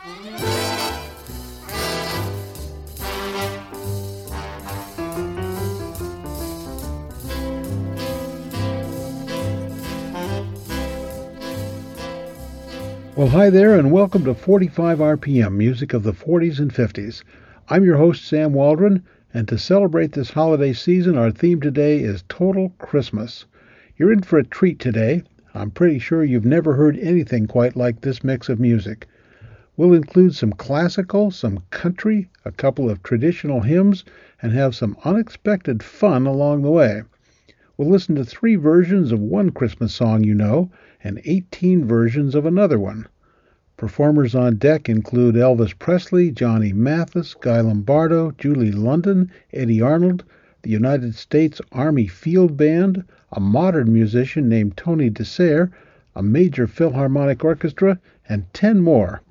Well, hi there, and welcome to 45 RPM, music of the 40s and 50s. I'm your host, Sam Waldron, and to celebrate this holiday season, our theme today is Total Christmas. You're in for a treat today. I'm pretty sure you've never heard anything quite like this mix of music. We'll include some classical, some country, a couple of traditional hymns, and have some unexpected fun along the way. We'll listen to three versions of one Christmas song you know and 18 versions of another one. Performers on deck include Elvis Presley, Johnny Mathis, Guy Lombardo, Julie London, Eddy Arnold, the United States Army Field Band, a modern musician named Tony Dessert, a major Philharmonic Orchestra, and 10 more.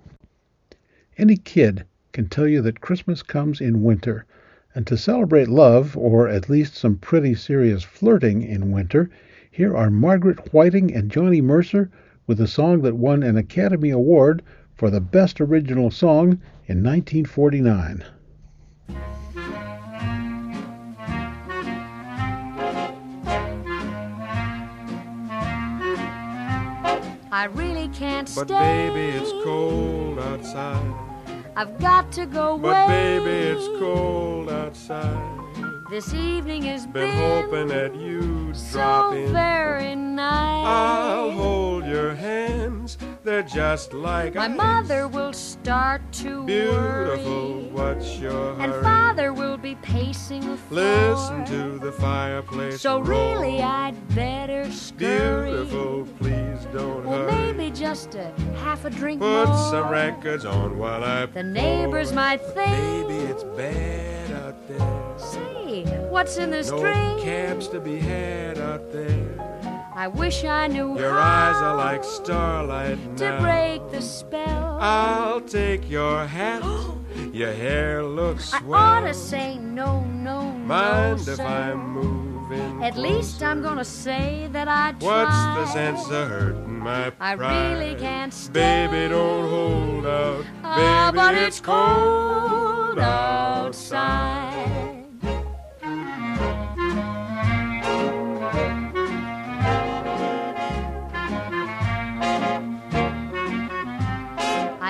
Any kid can tell you that Christmas comes in winter, and to celebrate love, or at least some pretty serious flirting in winter, here are Margaret Whiting and Johnny Mercer with a song that won an Academy Award for the Best Original Song in 1949. I really can't But stay. baby, it's cold outside. I've got to go But away. baby, it's cold outside. This evening has Been been hoping that you'd drop so in. very nice. I'll hold your hands. They're just like My ice. mother will start to Beautiful, worry, what's your and hurry? Be pacing the floor. Listen to the fireplace. So roar. really, I'd better scurry. Beautiful, please don't Well, hurry. maybe just a half a drink Put more. some records on while I. The neighbors might think. Maybe it's bad out there. Say, what's in this No drink? cabs to be had out there. I wish I knew Your how eyes are like starlight to now. break the spell. I'll take your hat. your hair looks I swell. ought to say no, no, Mind no, if. I'm moving? At least I'm gonna say that I tried. What's the sense of hurting my pride? I really can't stay. Baby, don't hold out. Ah, Baby, but it's cold outside. I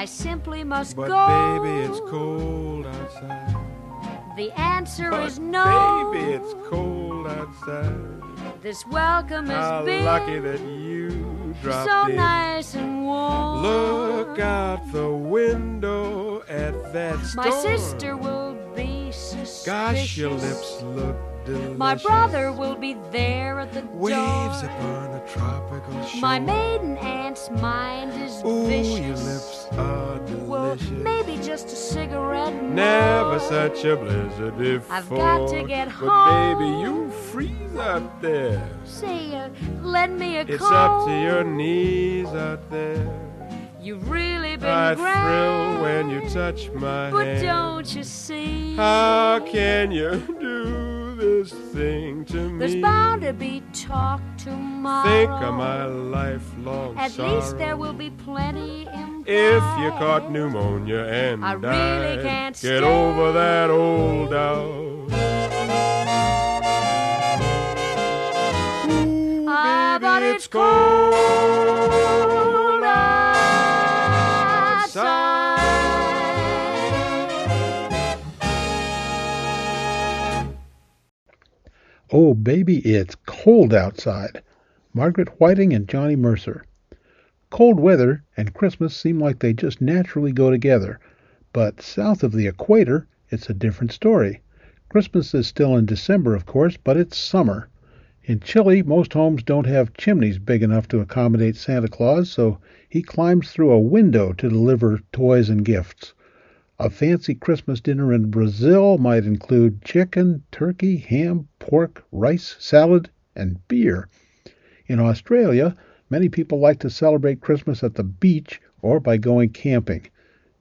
simply must But go. baby, it's cold outside. The answer But is no. Baby, it's cold outside. This welcome How has been lucky that you dropped so in. nice and warm. Look out the window at that storm. My sister will be suspicious. Gosh, your lips look delicious. My brother will be there at the Waves door. upon a tropical shore. My maiden aunt's mind is Ooh, vicious. your lips are Well, maybe just a cigarette more. Never such a blizzard before. I've got to get But home. baby, you freeze out there. Say, uh, lend me a It's coat. up to your knees out there. You've really been I grand. thrill when you touch my But hand. don't you see? How can you do this thing to me? There's bound to be talk tomorrow. Think of my lifelong At sorrow. least there will be plenty implied. If you caught pneumonia and I really died, can't get stay. over that old doubt. Ooh, Ah, baby, but it's it's cold Oh, baby, it's cold outside. Margaret Whiting and Johnny Mercer. Cold weather and Christmas seem like they just naturally go together, but south of the equator, it's a different story. Christmas is still in December, of course, but it's summer. In Chile, most homes don't have chimneys big enough to accommodate Santa Claus, so he climbs through a window to deliver toys and gifts. A fancy Christmas dinner in Brazil might include chicken, turkey, ham, pork, rice, salad, and beer. In Australia, many people like to celebrate Christmas at the beach or by going camping.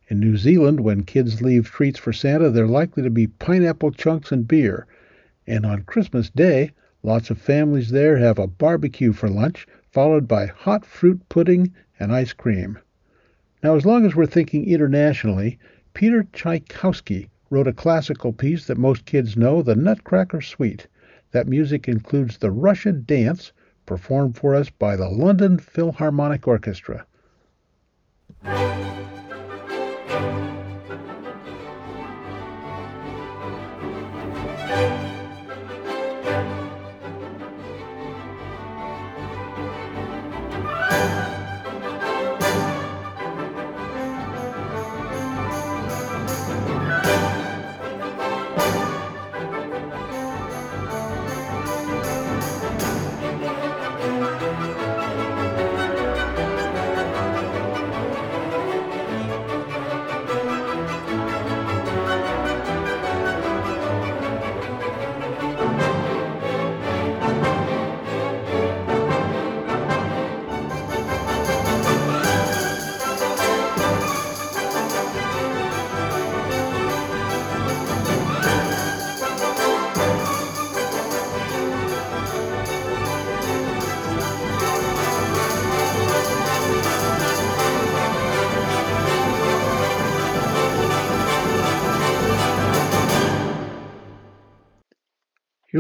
In New Zealand, when kids leave treats for Santa, they're likely to be pineapple chunks and beer. And on Christmas Day, lots of families there have a barbecue for lunch, followed by hot fruit pudding and ice cream. Now, as long as we're thinking internationally, Peter Tchaikovsky wrote a classical piece that most kids know, the Nutcracker Suite. That music includes the Russian dance performed for us by the London Philharmonic Orchestra.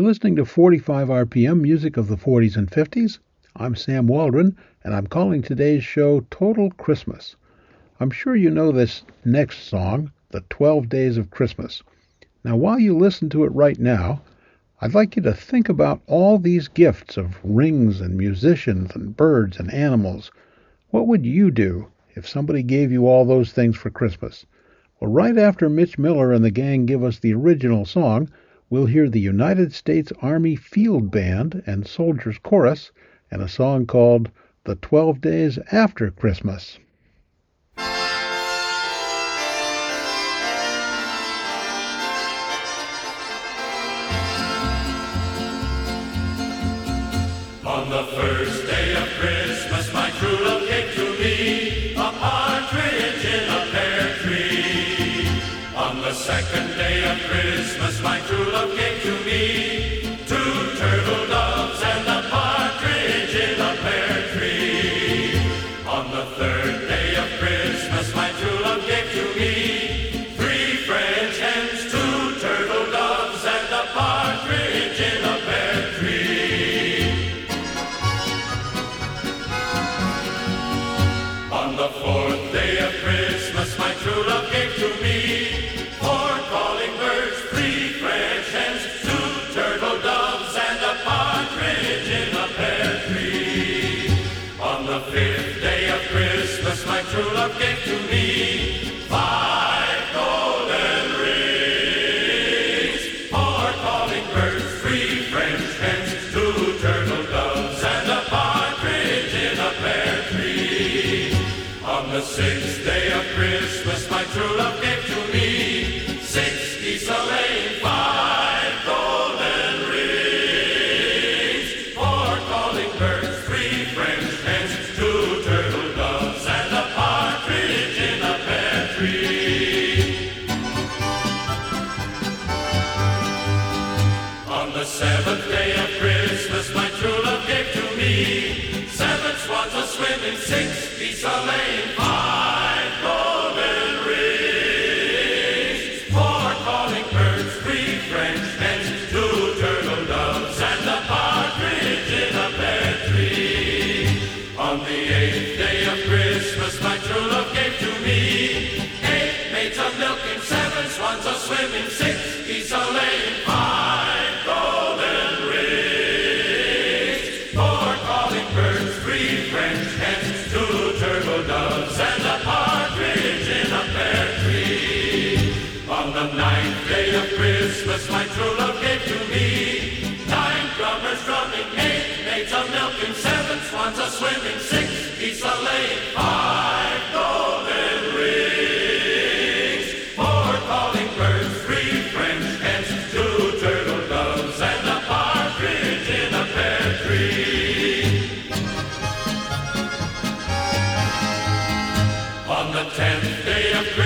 Listening to 45 RPM, music of the 40s and 50s. I'm Sam Waldron, and I'm calling today's show Total Christmas. I'm sure you know this next song, The 12 Days of Christmas. Now, while you listen to it right now, I'd like you to think about all these gifts of rings and musicians and birds and animals. What would you do if somebody gave you all those things for Christmas? Well, right after Mitch Miller and the gang give us the original song, we'll hear the United States Army Field Band and Soldiers Chorus and a song called The 12 Days After Christmas. On the first day of Christmas, my true love gave to me a partridge in a pear tree. On the second day of Christmas, my true fifth day of Christmas, my true love gave to me swimming, six. Geese a My true love gave to me nine drummers drumming, eight maids of milking, seven swans a swimming, six geese laying, five golden rings, four calling birds, three French hens, two turtle doves, and a partridge in a pear tree. On the tenth day of Christmas,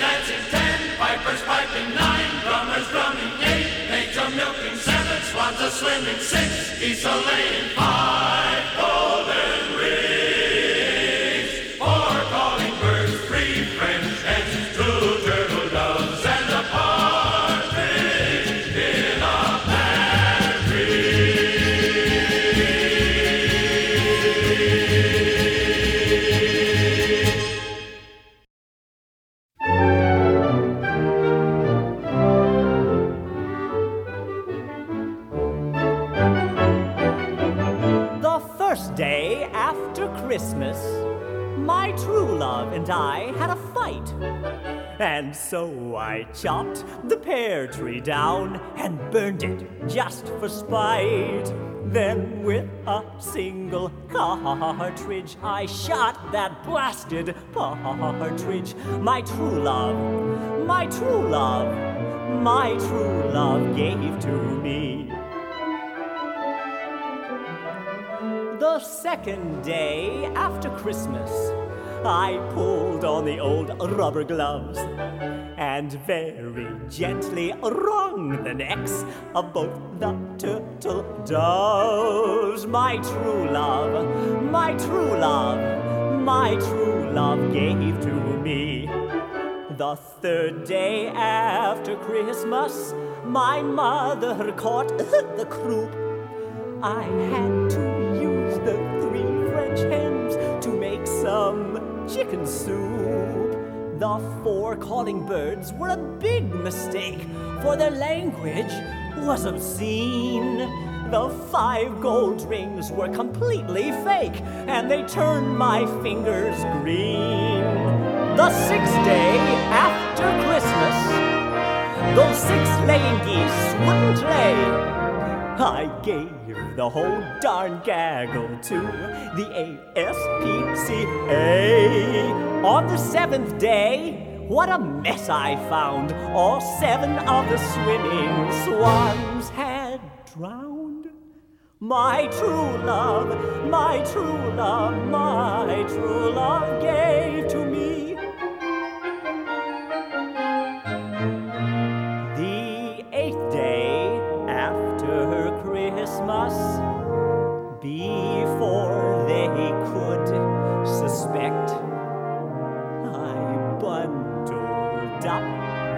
dancing, ten pipers piping, nine drummers drumming, eight maids are milking, seven swans are swimming, six geese a-laying five golden. I chopped the pear tree down and burned it just for spite. Then, with a single cartridge, I shot that blasted partridge. My true love, my true love, my true love gave to me. The second day after Christmas, I pulled on the old rubber gloves and very gently wrung the necks of both the turtle doves. My true love, my true love, my true love gave to me. The third day after Christmas, my mother caught the croup. I had to use the three French hens to make some chicken soup. The four calling birds were a big mistake, for their language was obscene. The five gold rings were completely fake, and they turned my fingers green. The sixth day after Christmas, those six laying geese wouldn't lay. I gave the whole darn gaggle to the ASPCA. On the seventh day, what a mess I found. All seven of the swimming swans had drowned. My true love, my true love, my true love gave to me. Up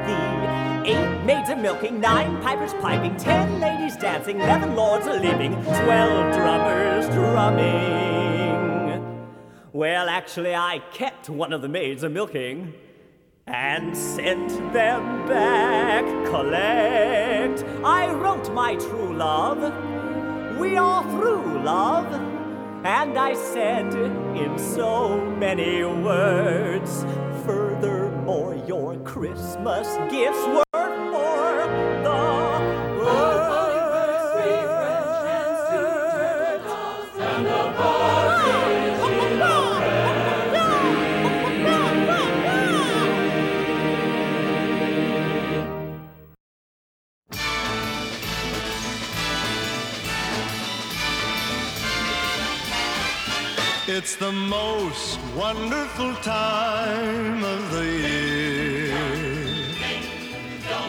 the eight maids a milking, nine pipers piping, ten ladies dancing, eleven lords a leaping, twelve drummers drumming. Well, actually, I kept one of the maids a milking and sent them back collect. I wrote my true love, we are through love, and I said in so many words, furthermore, your Christmas gifts were for the It's the most wonderful time of the year.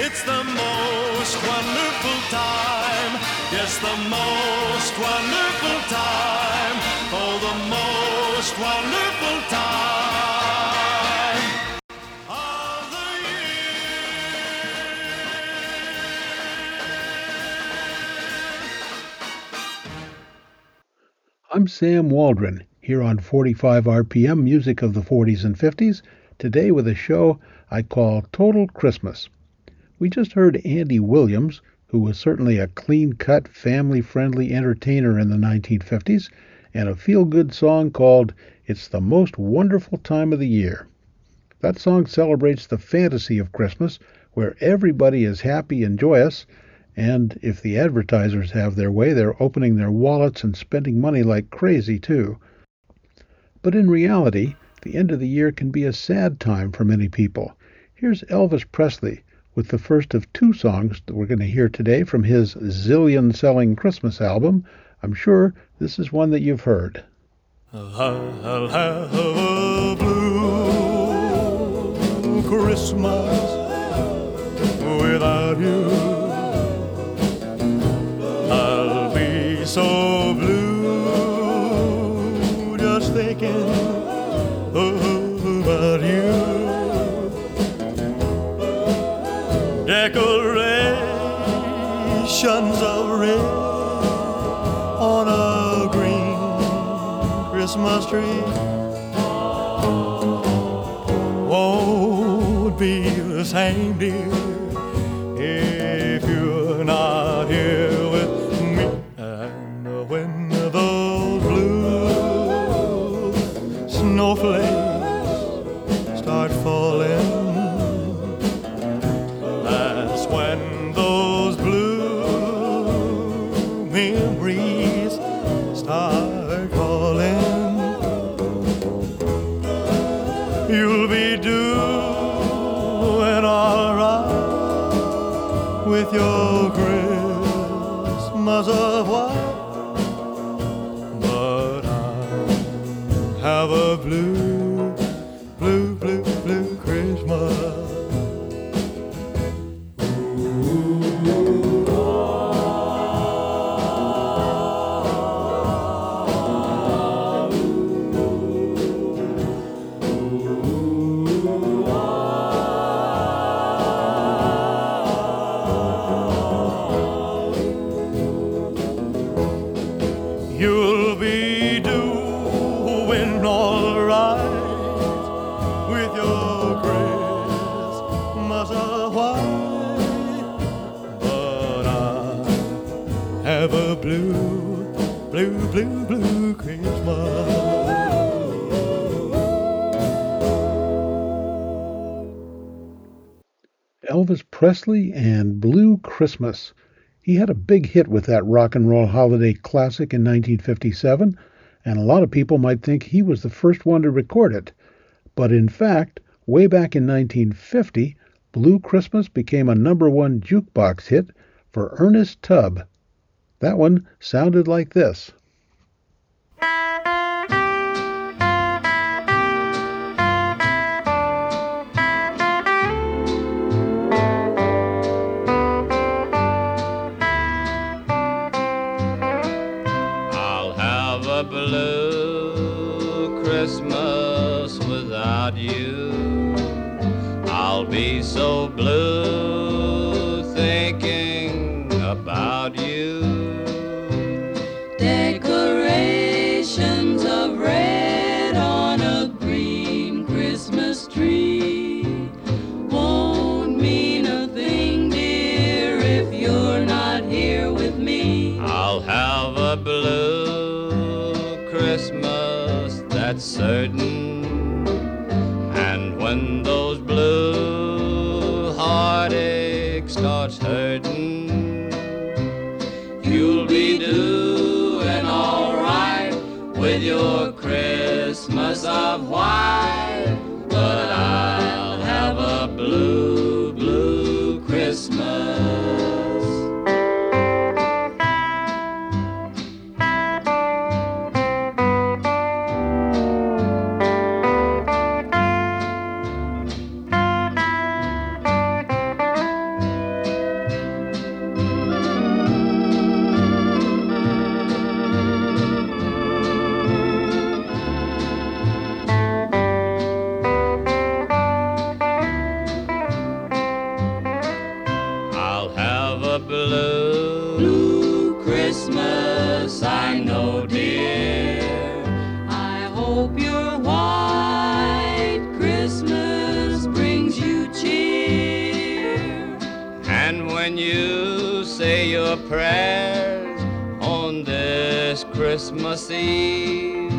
It's the most wonderful time. Yes, the most wonderful time. Oh, the most wonderful time of the year. I'm Sam Waldron, here on 45 RPM Music of the 40s and 50s, today with a show I call Total Christmas. We just heard Andy Williams, who was certainly a clean cut, family friendly entertainer in the 1950s, and a feel good song called It's the Most Wonderful Time of the Year. That song celebrates the fantasy of Christmas, where everybody is happy and joyous, and if the advertisers have their way, they're opening their wallets and spending money like crazy, too. But in reality, the end of the year can be a sad time for many people. Here's Elvis Presley with the first of two songs that we're going to hear today from his zillion selling Christmas album. I'm sure this is one that you've heard. I'll have a blue Christmas without you. Tree won't oh, be the same, dear, Presley and Blue Christmas. He had a big hit with that rock and roll holiday classic in 1957, and a lot of people might think he was the first one to record it. But in fact, way back in 1950, Blue Christmas became a number one jukebox hit for Ernest Tubb. That one sounded like this. certain. And when those blue heartache starts hurting, you'll be doing all right with your when you say your prayers on this Christmas Eve,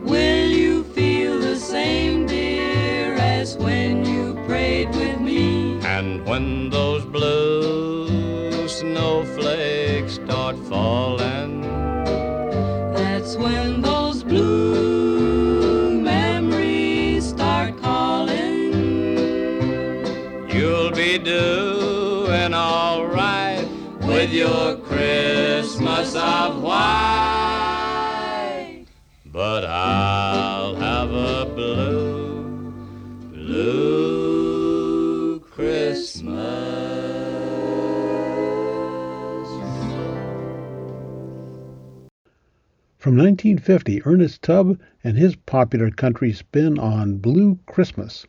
Will you feel the same, dear, as when you prayed with me? and when those blue snowflakes start falling, your Christmas of white. But I'll have a blue, blue Christmas. From 1950, Ernest Tubb and his popular country spin on Blue Christmas.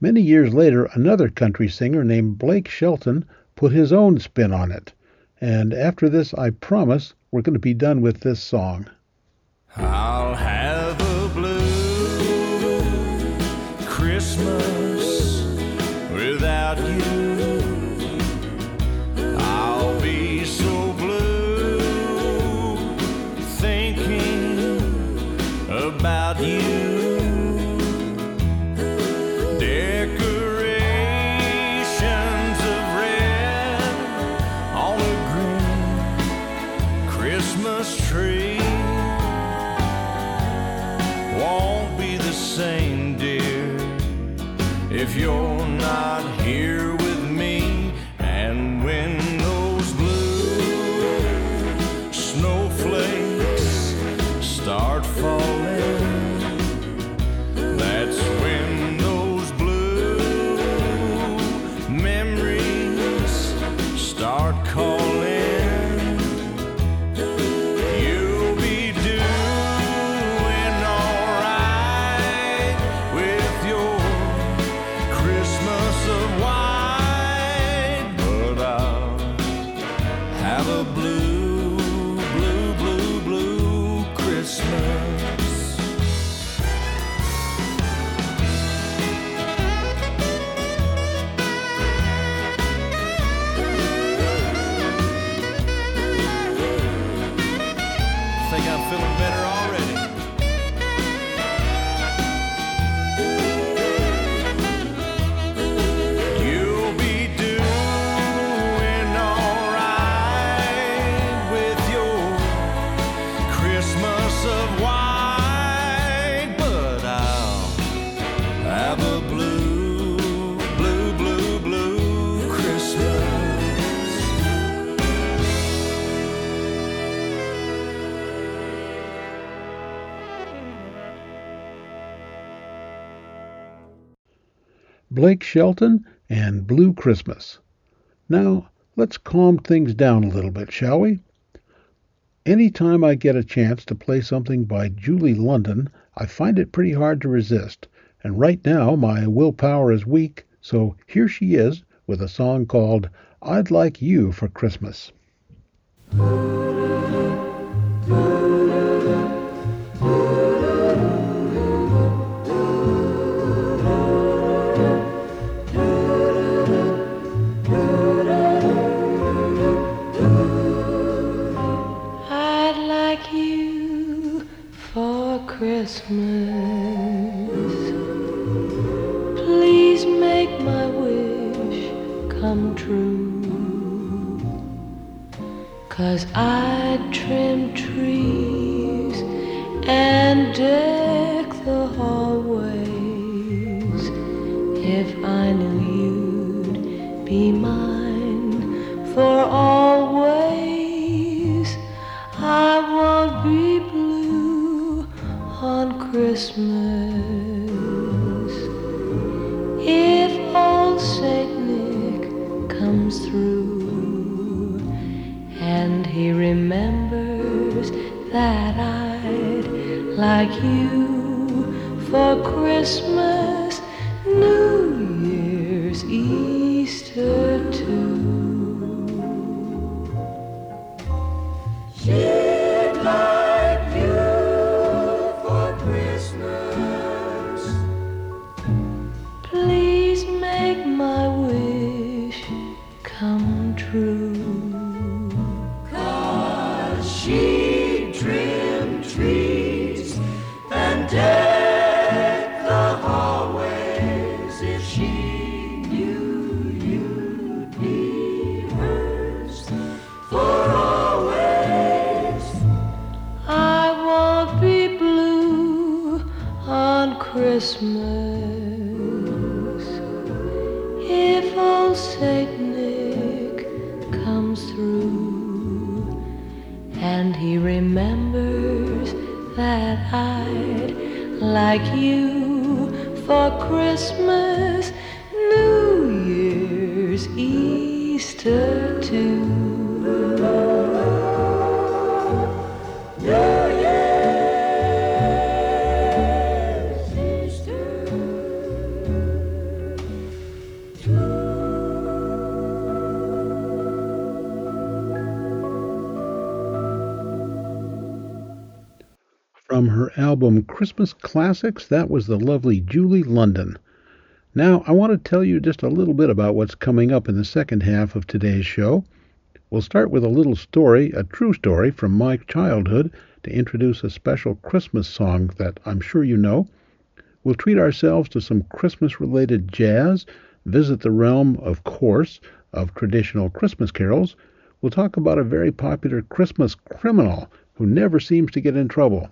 Many years later, another country singer named Blake Shelton put his own spin on it. And after this, I promise we're going to be done with this song. I'll have Blake Shelton and Blue Christmas. Now, let's calm things down a little bit, shall we? Anytime I get a chance to play something by Julie London, I find it pretty hard to resist. And right now, my willpower is weak, so here she is with a song called I'd Like You for Christmas. Cause I'd trim Christmas Christmas Classics, that was the lovely Julie London. Now, I want to tell you just a little bit about what's coming up in the second half of today's show. We'll start with a little story, a true story from my childhood, to introduce a special Christmas song that I'm sure you know. We'll treat ourselves to some Christmas related jazz, visit the realm, of course, of traditional Christmas carols. We'll talk about a very popular Christmas criminal who never seems to get in trouble.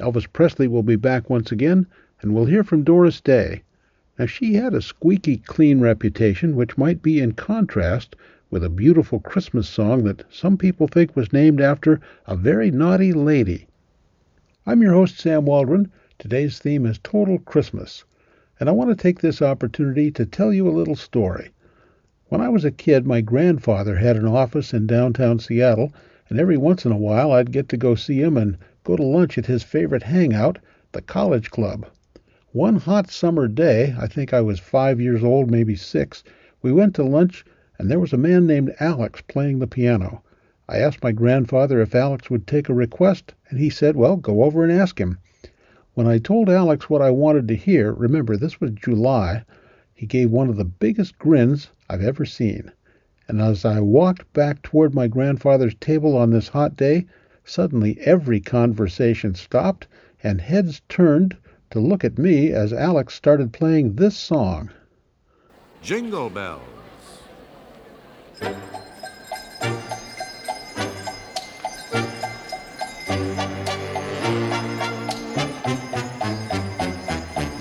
Elvis Presley will be back once again, and we'll hear from Doris Day. Now, she had a squeaky clean reputation, which might be in contrast with a beautiful Christmas song that some people think was named after a very naughty lady. I'm your host, Sam Waldron. Today's theme is Total Christmas, and I want to take this opportunity to tell you a little story. When I was a kid, my grandfather had an office in downtown Seattle, and every once in a while I'd get to go see him and go to lunch at his favorite hangout, the College Club. One hot summer day, I think I was five years old, maybe six, we went to lunch and there was a man named Alex playing the piano. I asked my grandfather if Alex would take a request, and he said, Well, go over and ask him. When I told Alex what I wanted to hear, remember this was July, he gave one of the biggest grins I've ever seen. And as I walked back toward my grandfather's table on this hot day, suddenly every conversation stopped and heads turned to look at me as Alex started playing this song. Jingle bells.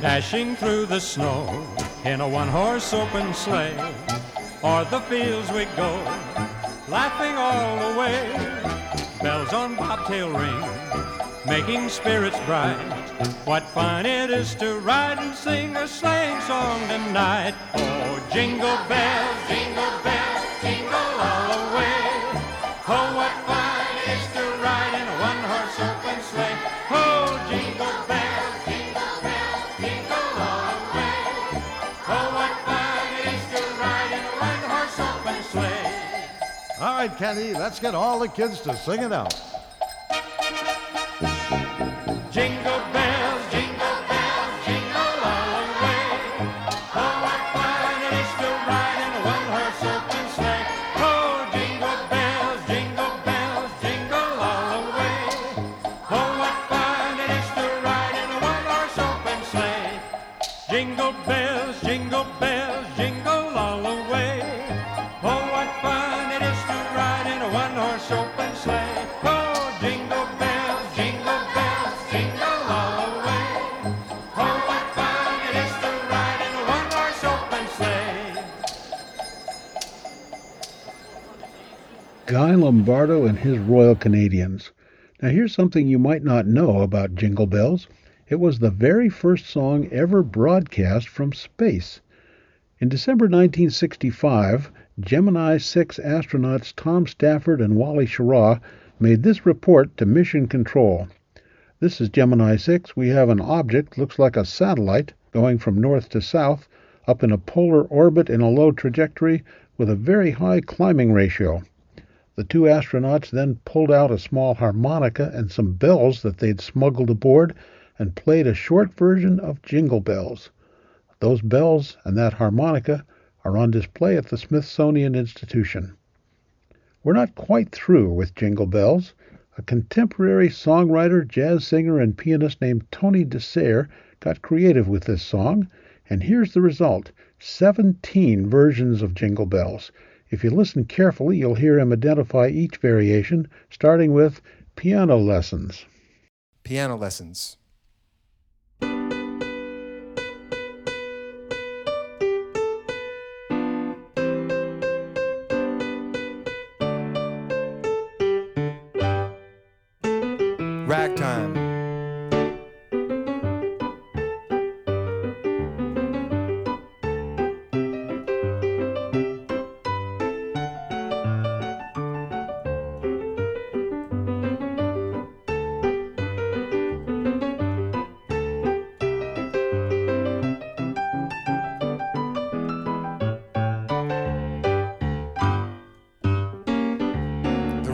Dashing through the snow in a one horse open sleigh, o'er the fields we go, laughing all the way. Bells on bobtail ring, making spirits bright. What fun it is to ride and sing a sleighing song tonight. Oh, jingle bells, jingle bells, jingle all the way. Oh, what right, Kenny, let's get all the kids to sing it out. Jingle bells, jingle bells, jingle all the way. Oh, what fun it is to ride in a one-horse open sleigh. Oh, jingle bells, jingle bells, jingle all the way. Oh, what fun it is to ride in a one-horse open sleigh. Jingle bells, Lombardo and his Royal Canadians. Now, here's something you might not know about Jingle Bells. It was the very first song ever broadcast from space. In December 1965, Gemini 6 astronauts Tom Stafford and Wally Schirra made this report to Mission Control. This is Gemini 6. We have an object, looks like a satellite, going from north to south, up in a polar orbit in a low trajectory with a very high climbing ratio. The two astronauts then pulled out a small harmonica and some bells that they'd smuggled aboard and played a short version of Jingle Bells. Those bells and that harmonica are on display at the Smithsonian Institution. We're not quite through with Jingle Bells. A contemporary songwriter, jazz singer, and pianist named Tony DeSare got creative with this song, and here's the result 17 versions of Jingle Bells. If you listen carefully, you'll hear him identify each variation, starting with piano lessons. Piano lessons.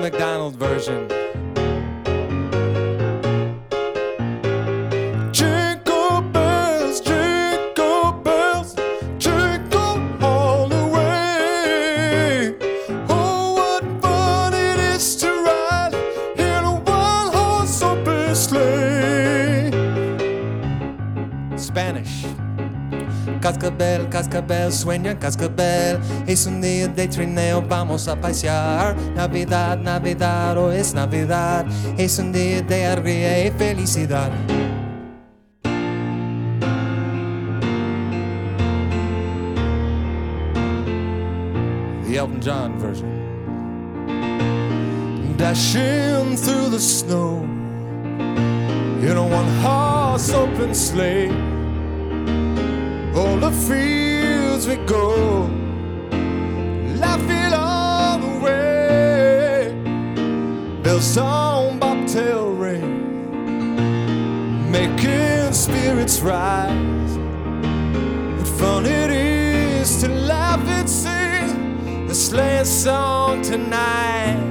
McDonald version. Sueña cascabel. Es un día de trineo, vamos a pasear. Navidad, Navidad, oh es Navidad. Es un día de alegría y felicidad. The Elton John version. Dashing through the snow in a one horse open sleigh. All the fields we go, laughing all the way. Bells on bobtail ring, making spirits rise. What fun it is to laugh and sing the sleigh song tonight.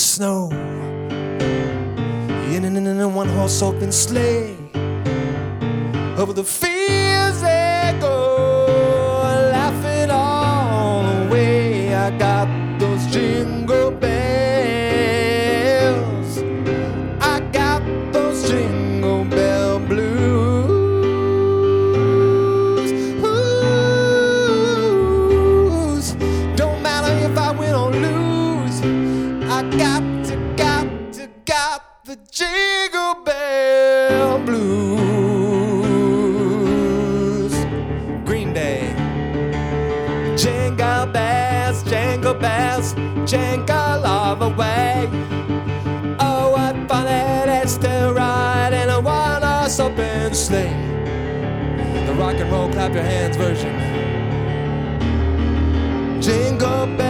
Snow. In, in, in a one horse open sleigh I got to, got to, got the jingle bell blues. Green Day. Jingle bells, jingle bells, jingle all the way. Oh, what fun it is to ride in a one-horse open sleigh. The rock and roll clap your hands version. Jingle bells,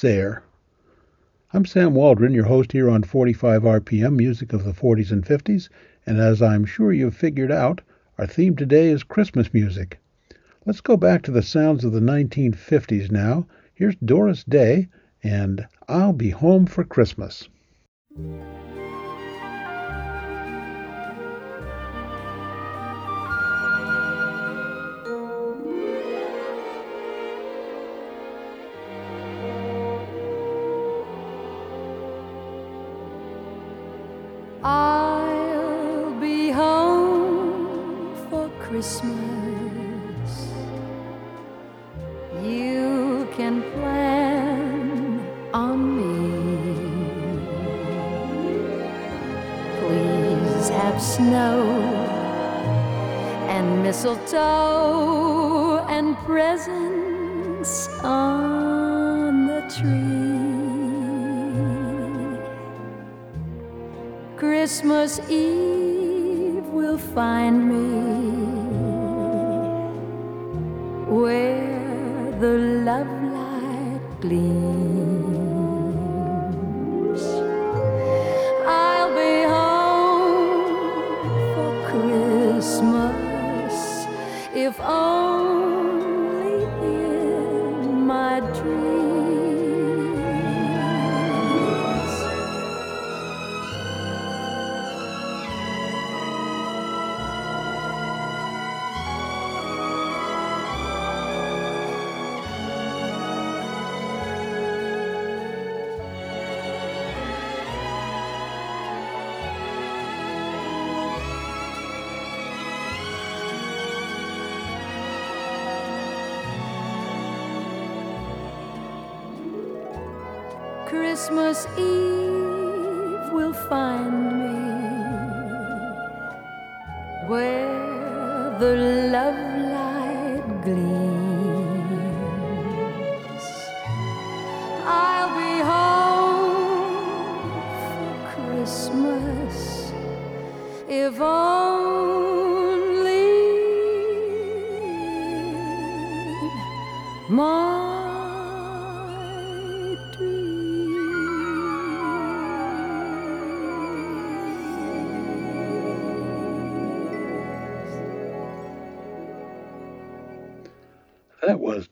Tony I'm Sam Waldron, your host here on 45 RPM, music of the 40s and 50s, and as I'm sure you've figured out, our theme today is Christmas music. Let's go back to the sounds of the 1950s now. Here's Doris Day and I'll Be Home for Christmas. Christmas. You can plan on me. Please have snow and mistletoe and presents on the tree. Christmas Eve will find me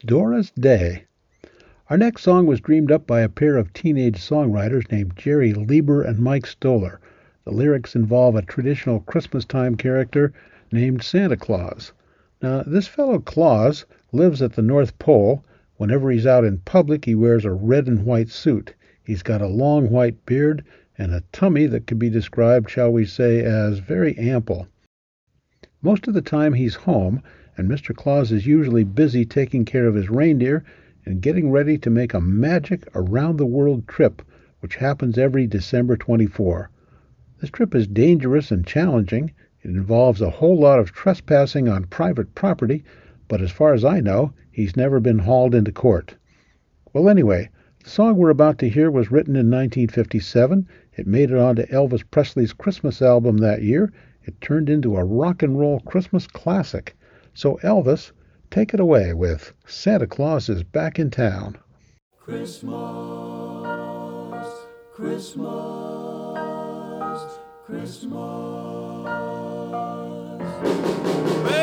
Doris Day. Our next song was dreamed up by a pair of teenage songwriters named Jerry Leiber and Mike Stoller. The lyrics involve a traditional Christmas time character named Santa Claus. Now, this fellow Claus lives at the North Pole. Whenever he's out in public, he wears a red and white suit. He's got a long white beard and a tummy that could be described, shall we say, as very ample. Most of the time he's home, and Mr. Claus is usually busy taking care of his reindeer and getting ready to make a magic around the world trip, which happens every December 24. This trip is dangerous and challenging. It involves a whole lot of trespassing on private property, but as far as I know, he's never been hauled into court. Well, anyway, the song we're about to hear was written in 1957. It made it onto Elvis Presley's Christmas album that year. It turned into a rock and roll Christmas classic. So, Elvis, take it away with Santa Claus is Back in Town. Christmas, Christmas, Christmas. Well,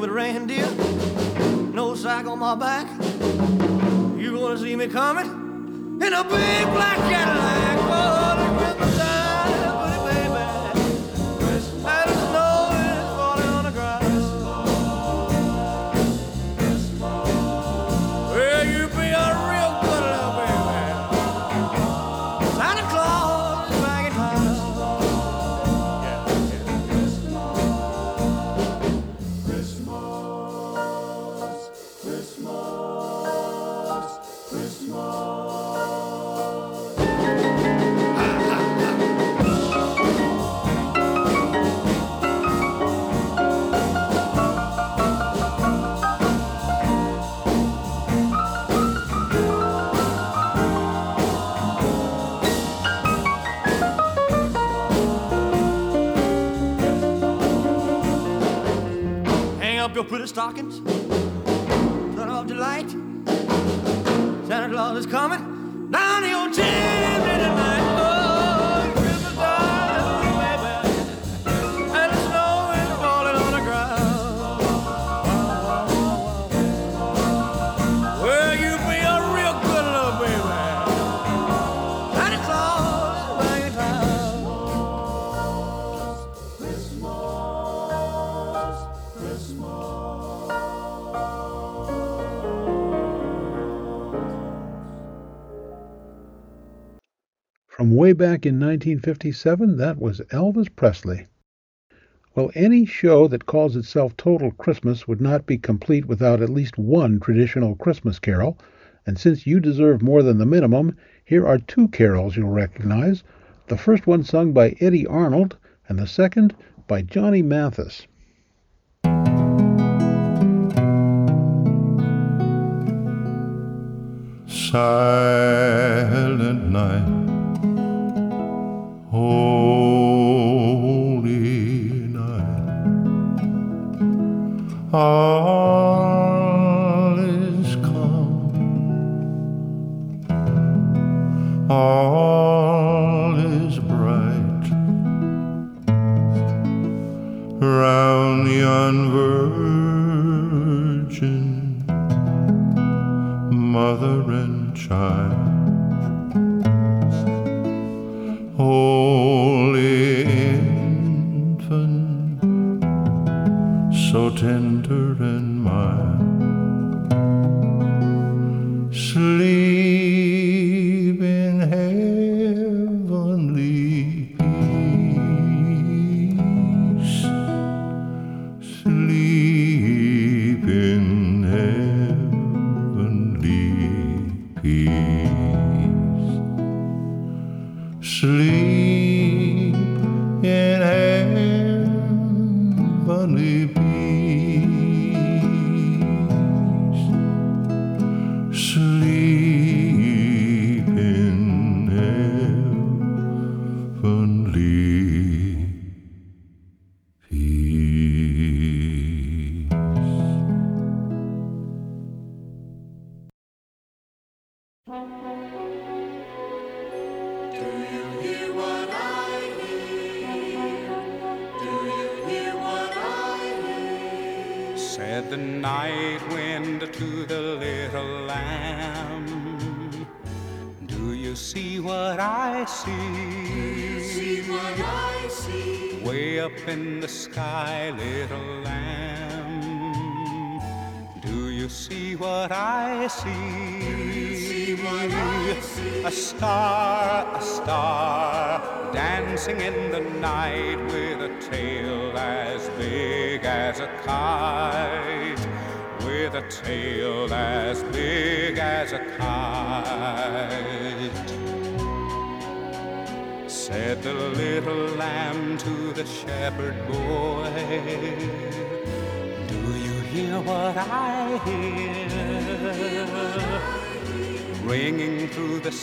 with reindeer, no sack on my back. You gonna see me coming in a big black Cadillac? Oh, pretty stockings. Turn off delight. Santa Claus is coming way back in 1957, that was Elvis Presley. Well, any show that calls itself Total Christmas would not be complete without at least one traditional Christmas carol. And since you deserve more than the minimum, here are two carols you'll recognize. The first one sung by Eddy Arnold, and the second by Johnny Mathis. silent night, holy night, all is calm, all is bright. Round yon virgin mother and child. money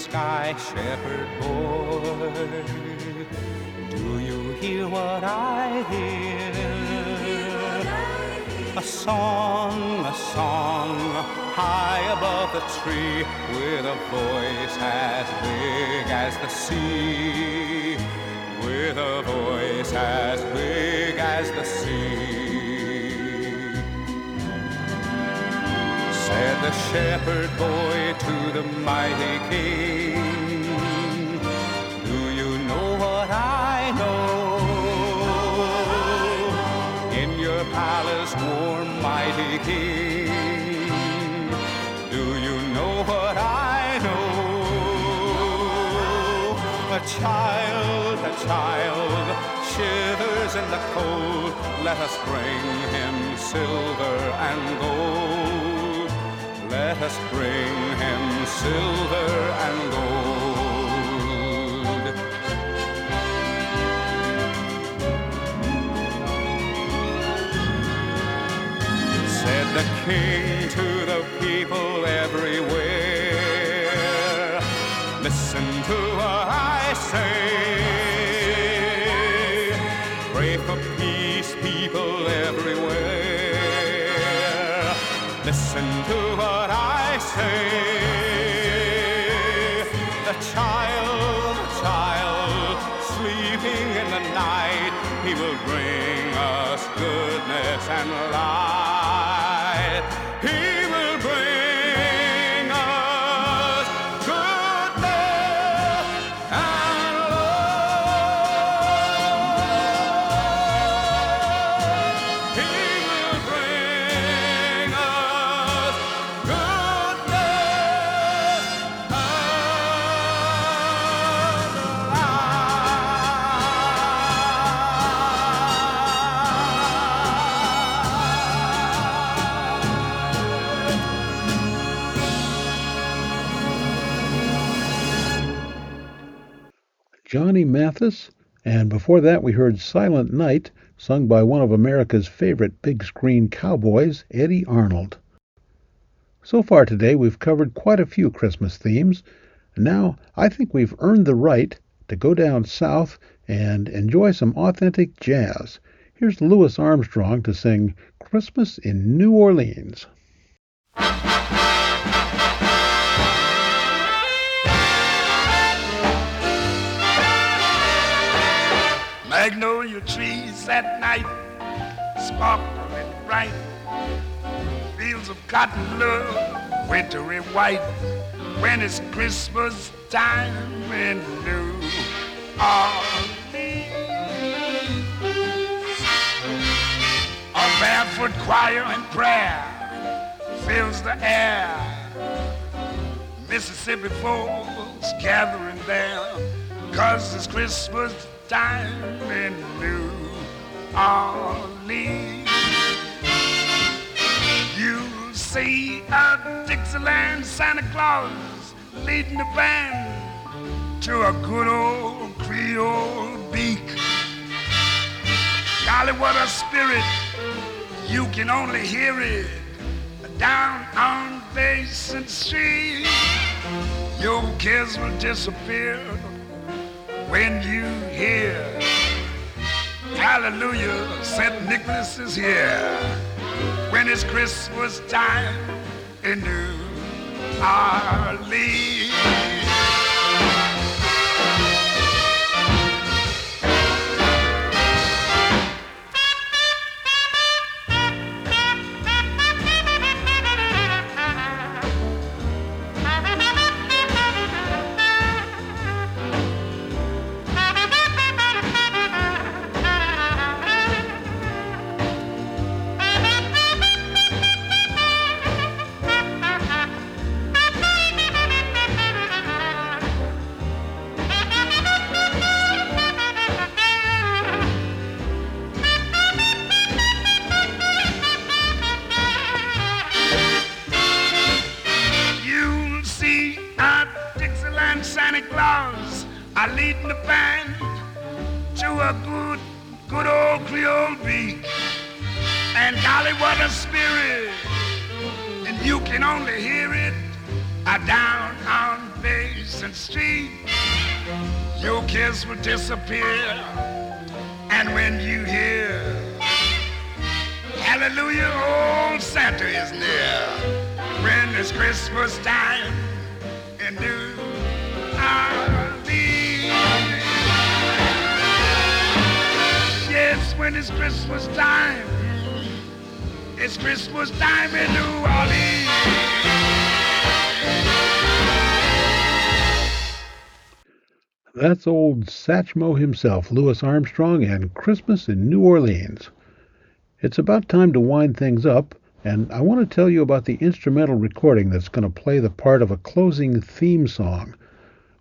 sky, shepherd boy, Do you hear what I hear? A song, a song, high above the tree, with a voice as big as the sea, with a voice as big as the sea. The shepherd boy to the mighty king, Do you know what I know? In your palace, warm mighty king, do you know what I know? A child, a child shivers in the cold. Let us bring him silver and gold. Let us bring him silver and gold. Said the king to the people everywhere. Listen to what I say. And Johnny Mathis, and before that we heard Silent Night, sung by one of America's favorite big screen cowboys, Eddy Arnold. So far today we've covered quite a few Christmas themes, now I think we've earned the right to go down south and enjoy some authentic jazz. Here's Louis Armstrong to sing Christmas in New Orleans. Magnolia trees at night, sparkling bright. Fields of cotton love, wintry white. When it's Christmas time in New Orleans. A barefoot choir and prayer fills the air. Mississippi folks gathering there, cause it's Christmas time New Orleans. You'll see a Dixieland Santa Claus leading the band to a good old Creole beak. Golly, what a spirit! You can only hear it down on Basin Street. Your kids will disappear when you hear Hallelujah, St. Nicholas is here. When it's Christmas time in New Orleans. Satchmo himself, Louis Armstrong, and Christmas in New Orleans. It's about time to wind things up, and I want to tell you about the instrumental recording that's going to play the part of a closing theme song.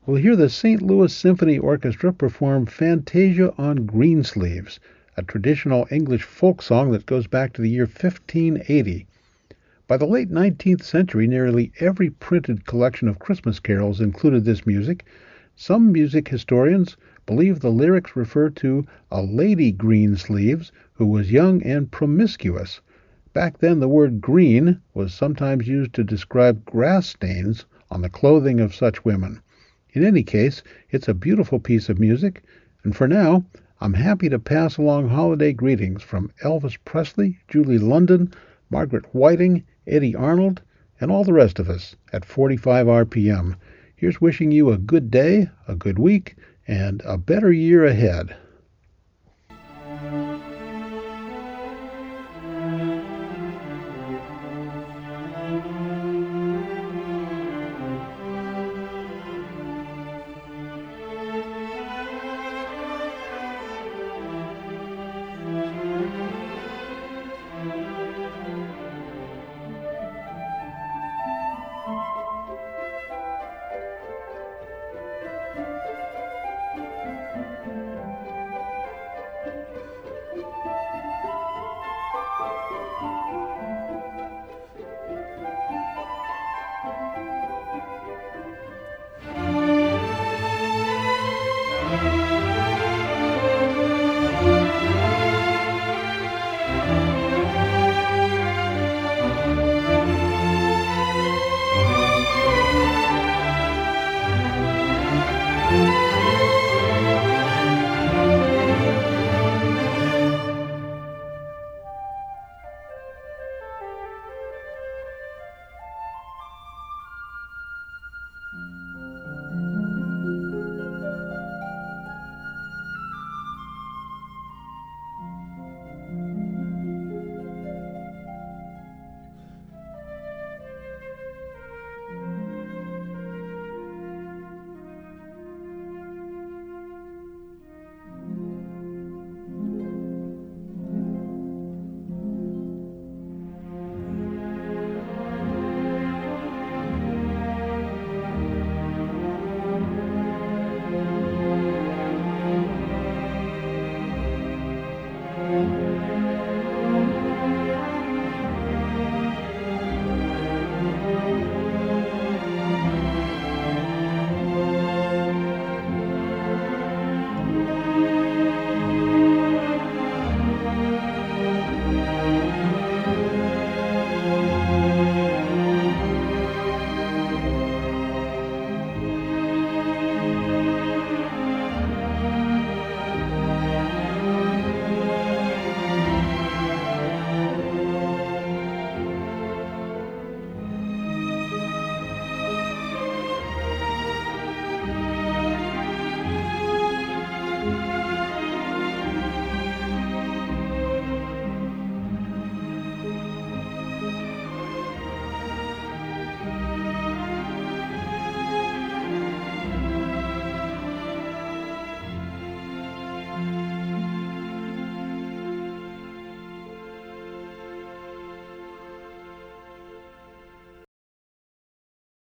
We'll hear the St. Louis Symphony Orchestra perform Fantasia on Greensleeves, a traditional English folk song that goes back to the year 1580. By the late 19th century, nearly every printed collection of Christmas carols included this music. Some music historians believe the lyrics refer to a Lady Greensleeves who was young and promiscuous. Back then, the word green was sometimes used to describe grass stains on the clothing of such women. In any case, it's a beautiful piece of music, and for now, I'm happy to pass along holiday greetings from Elvis Presley, Julie London, Margaret Whiting, Eddy Arnold, and all the rest of us at 45 RPM. Here's wishing you a good day, a good week, and a better year ahead.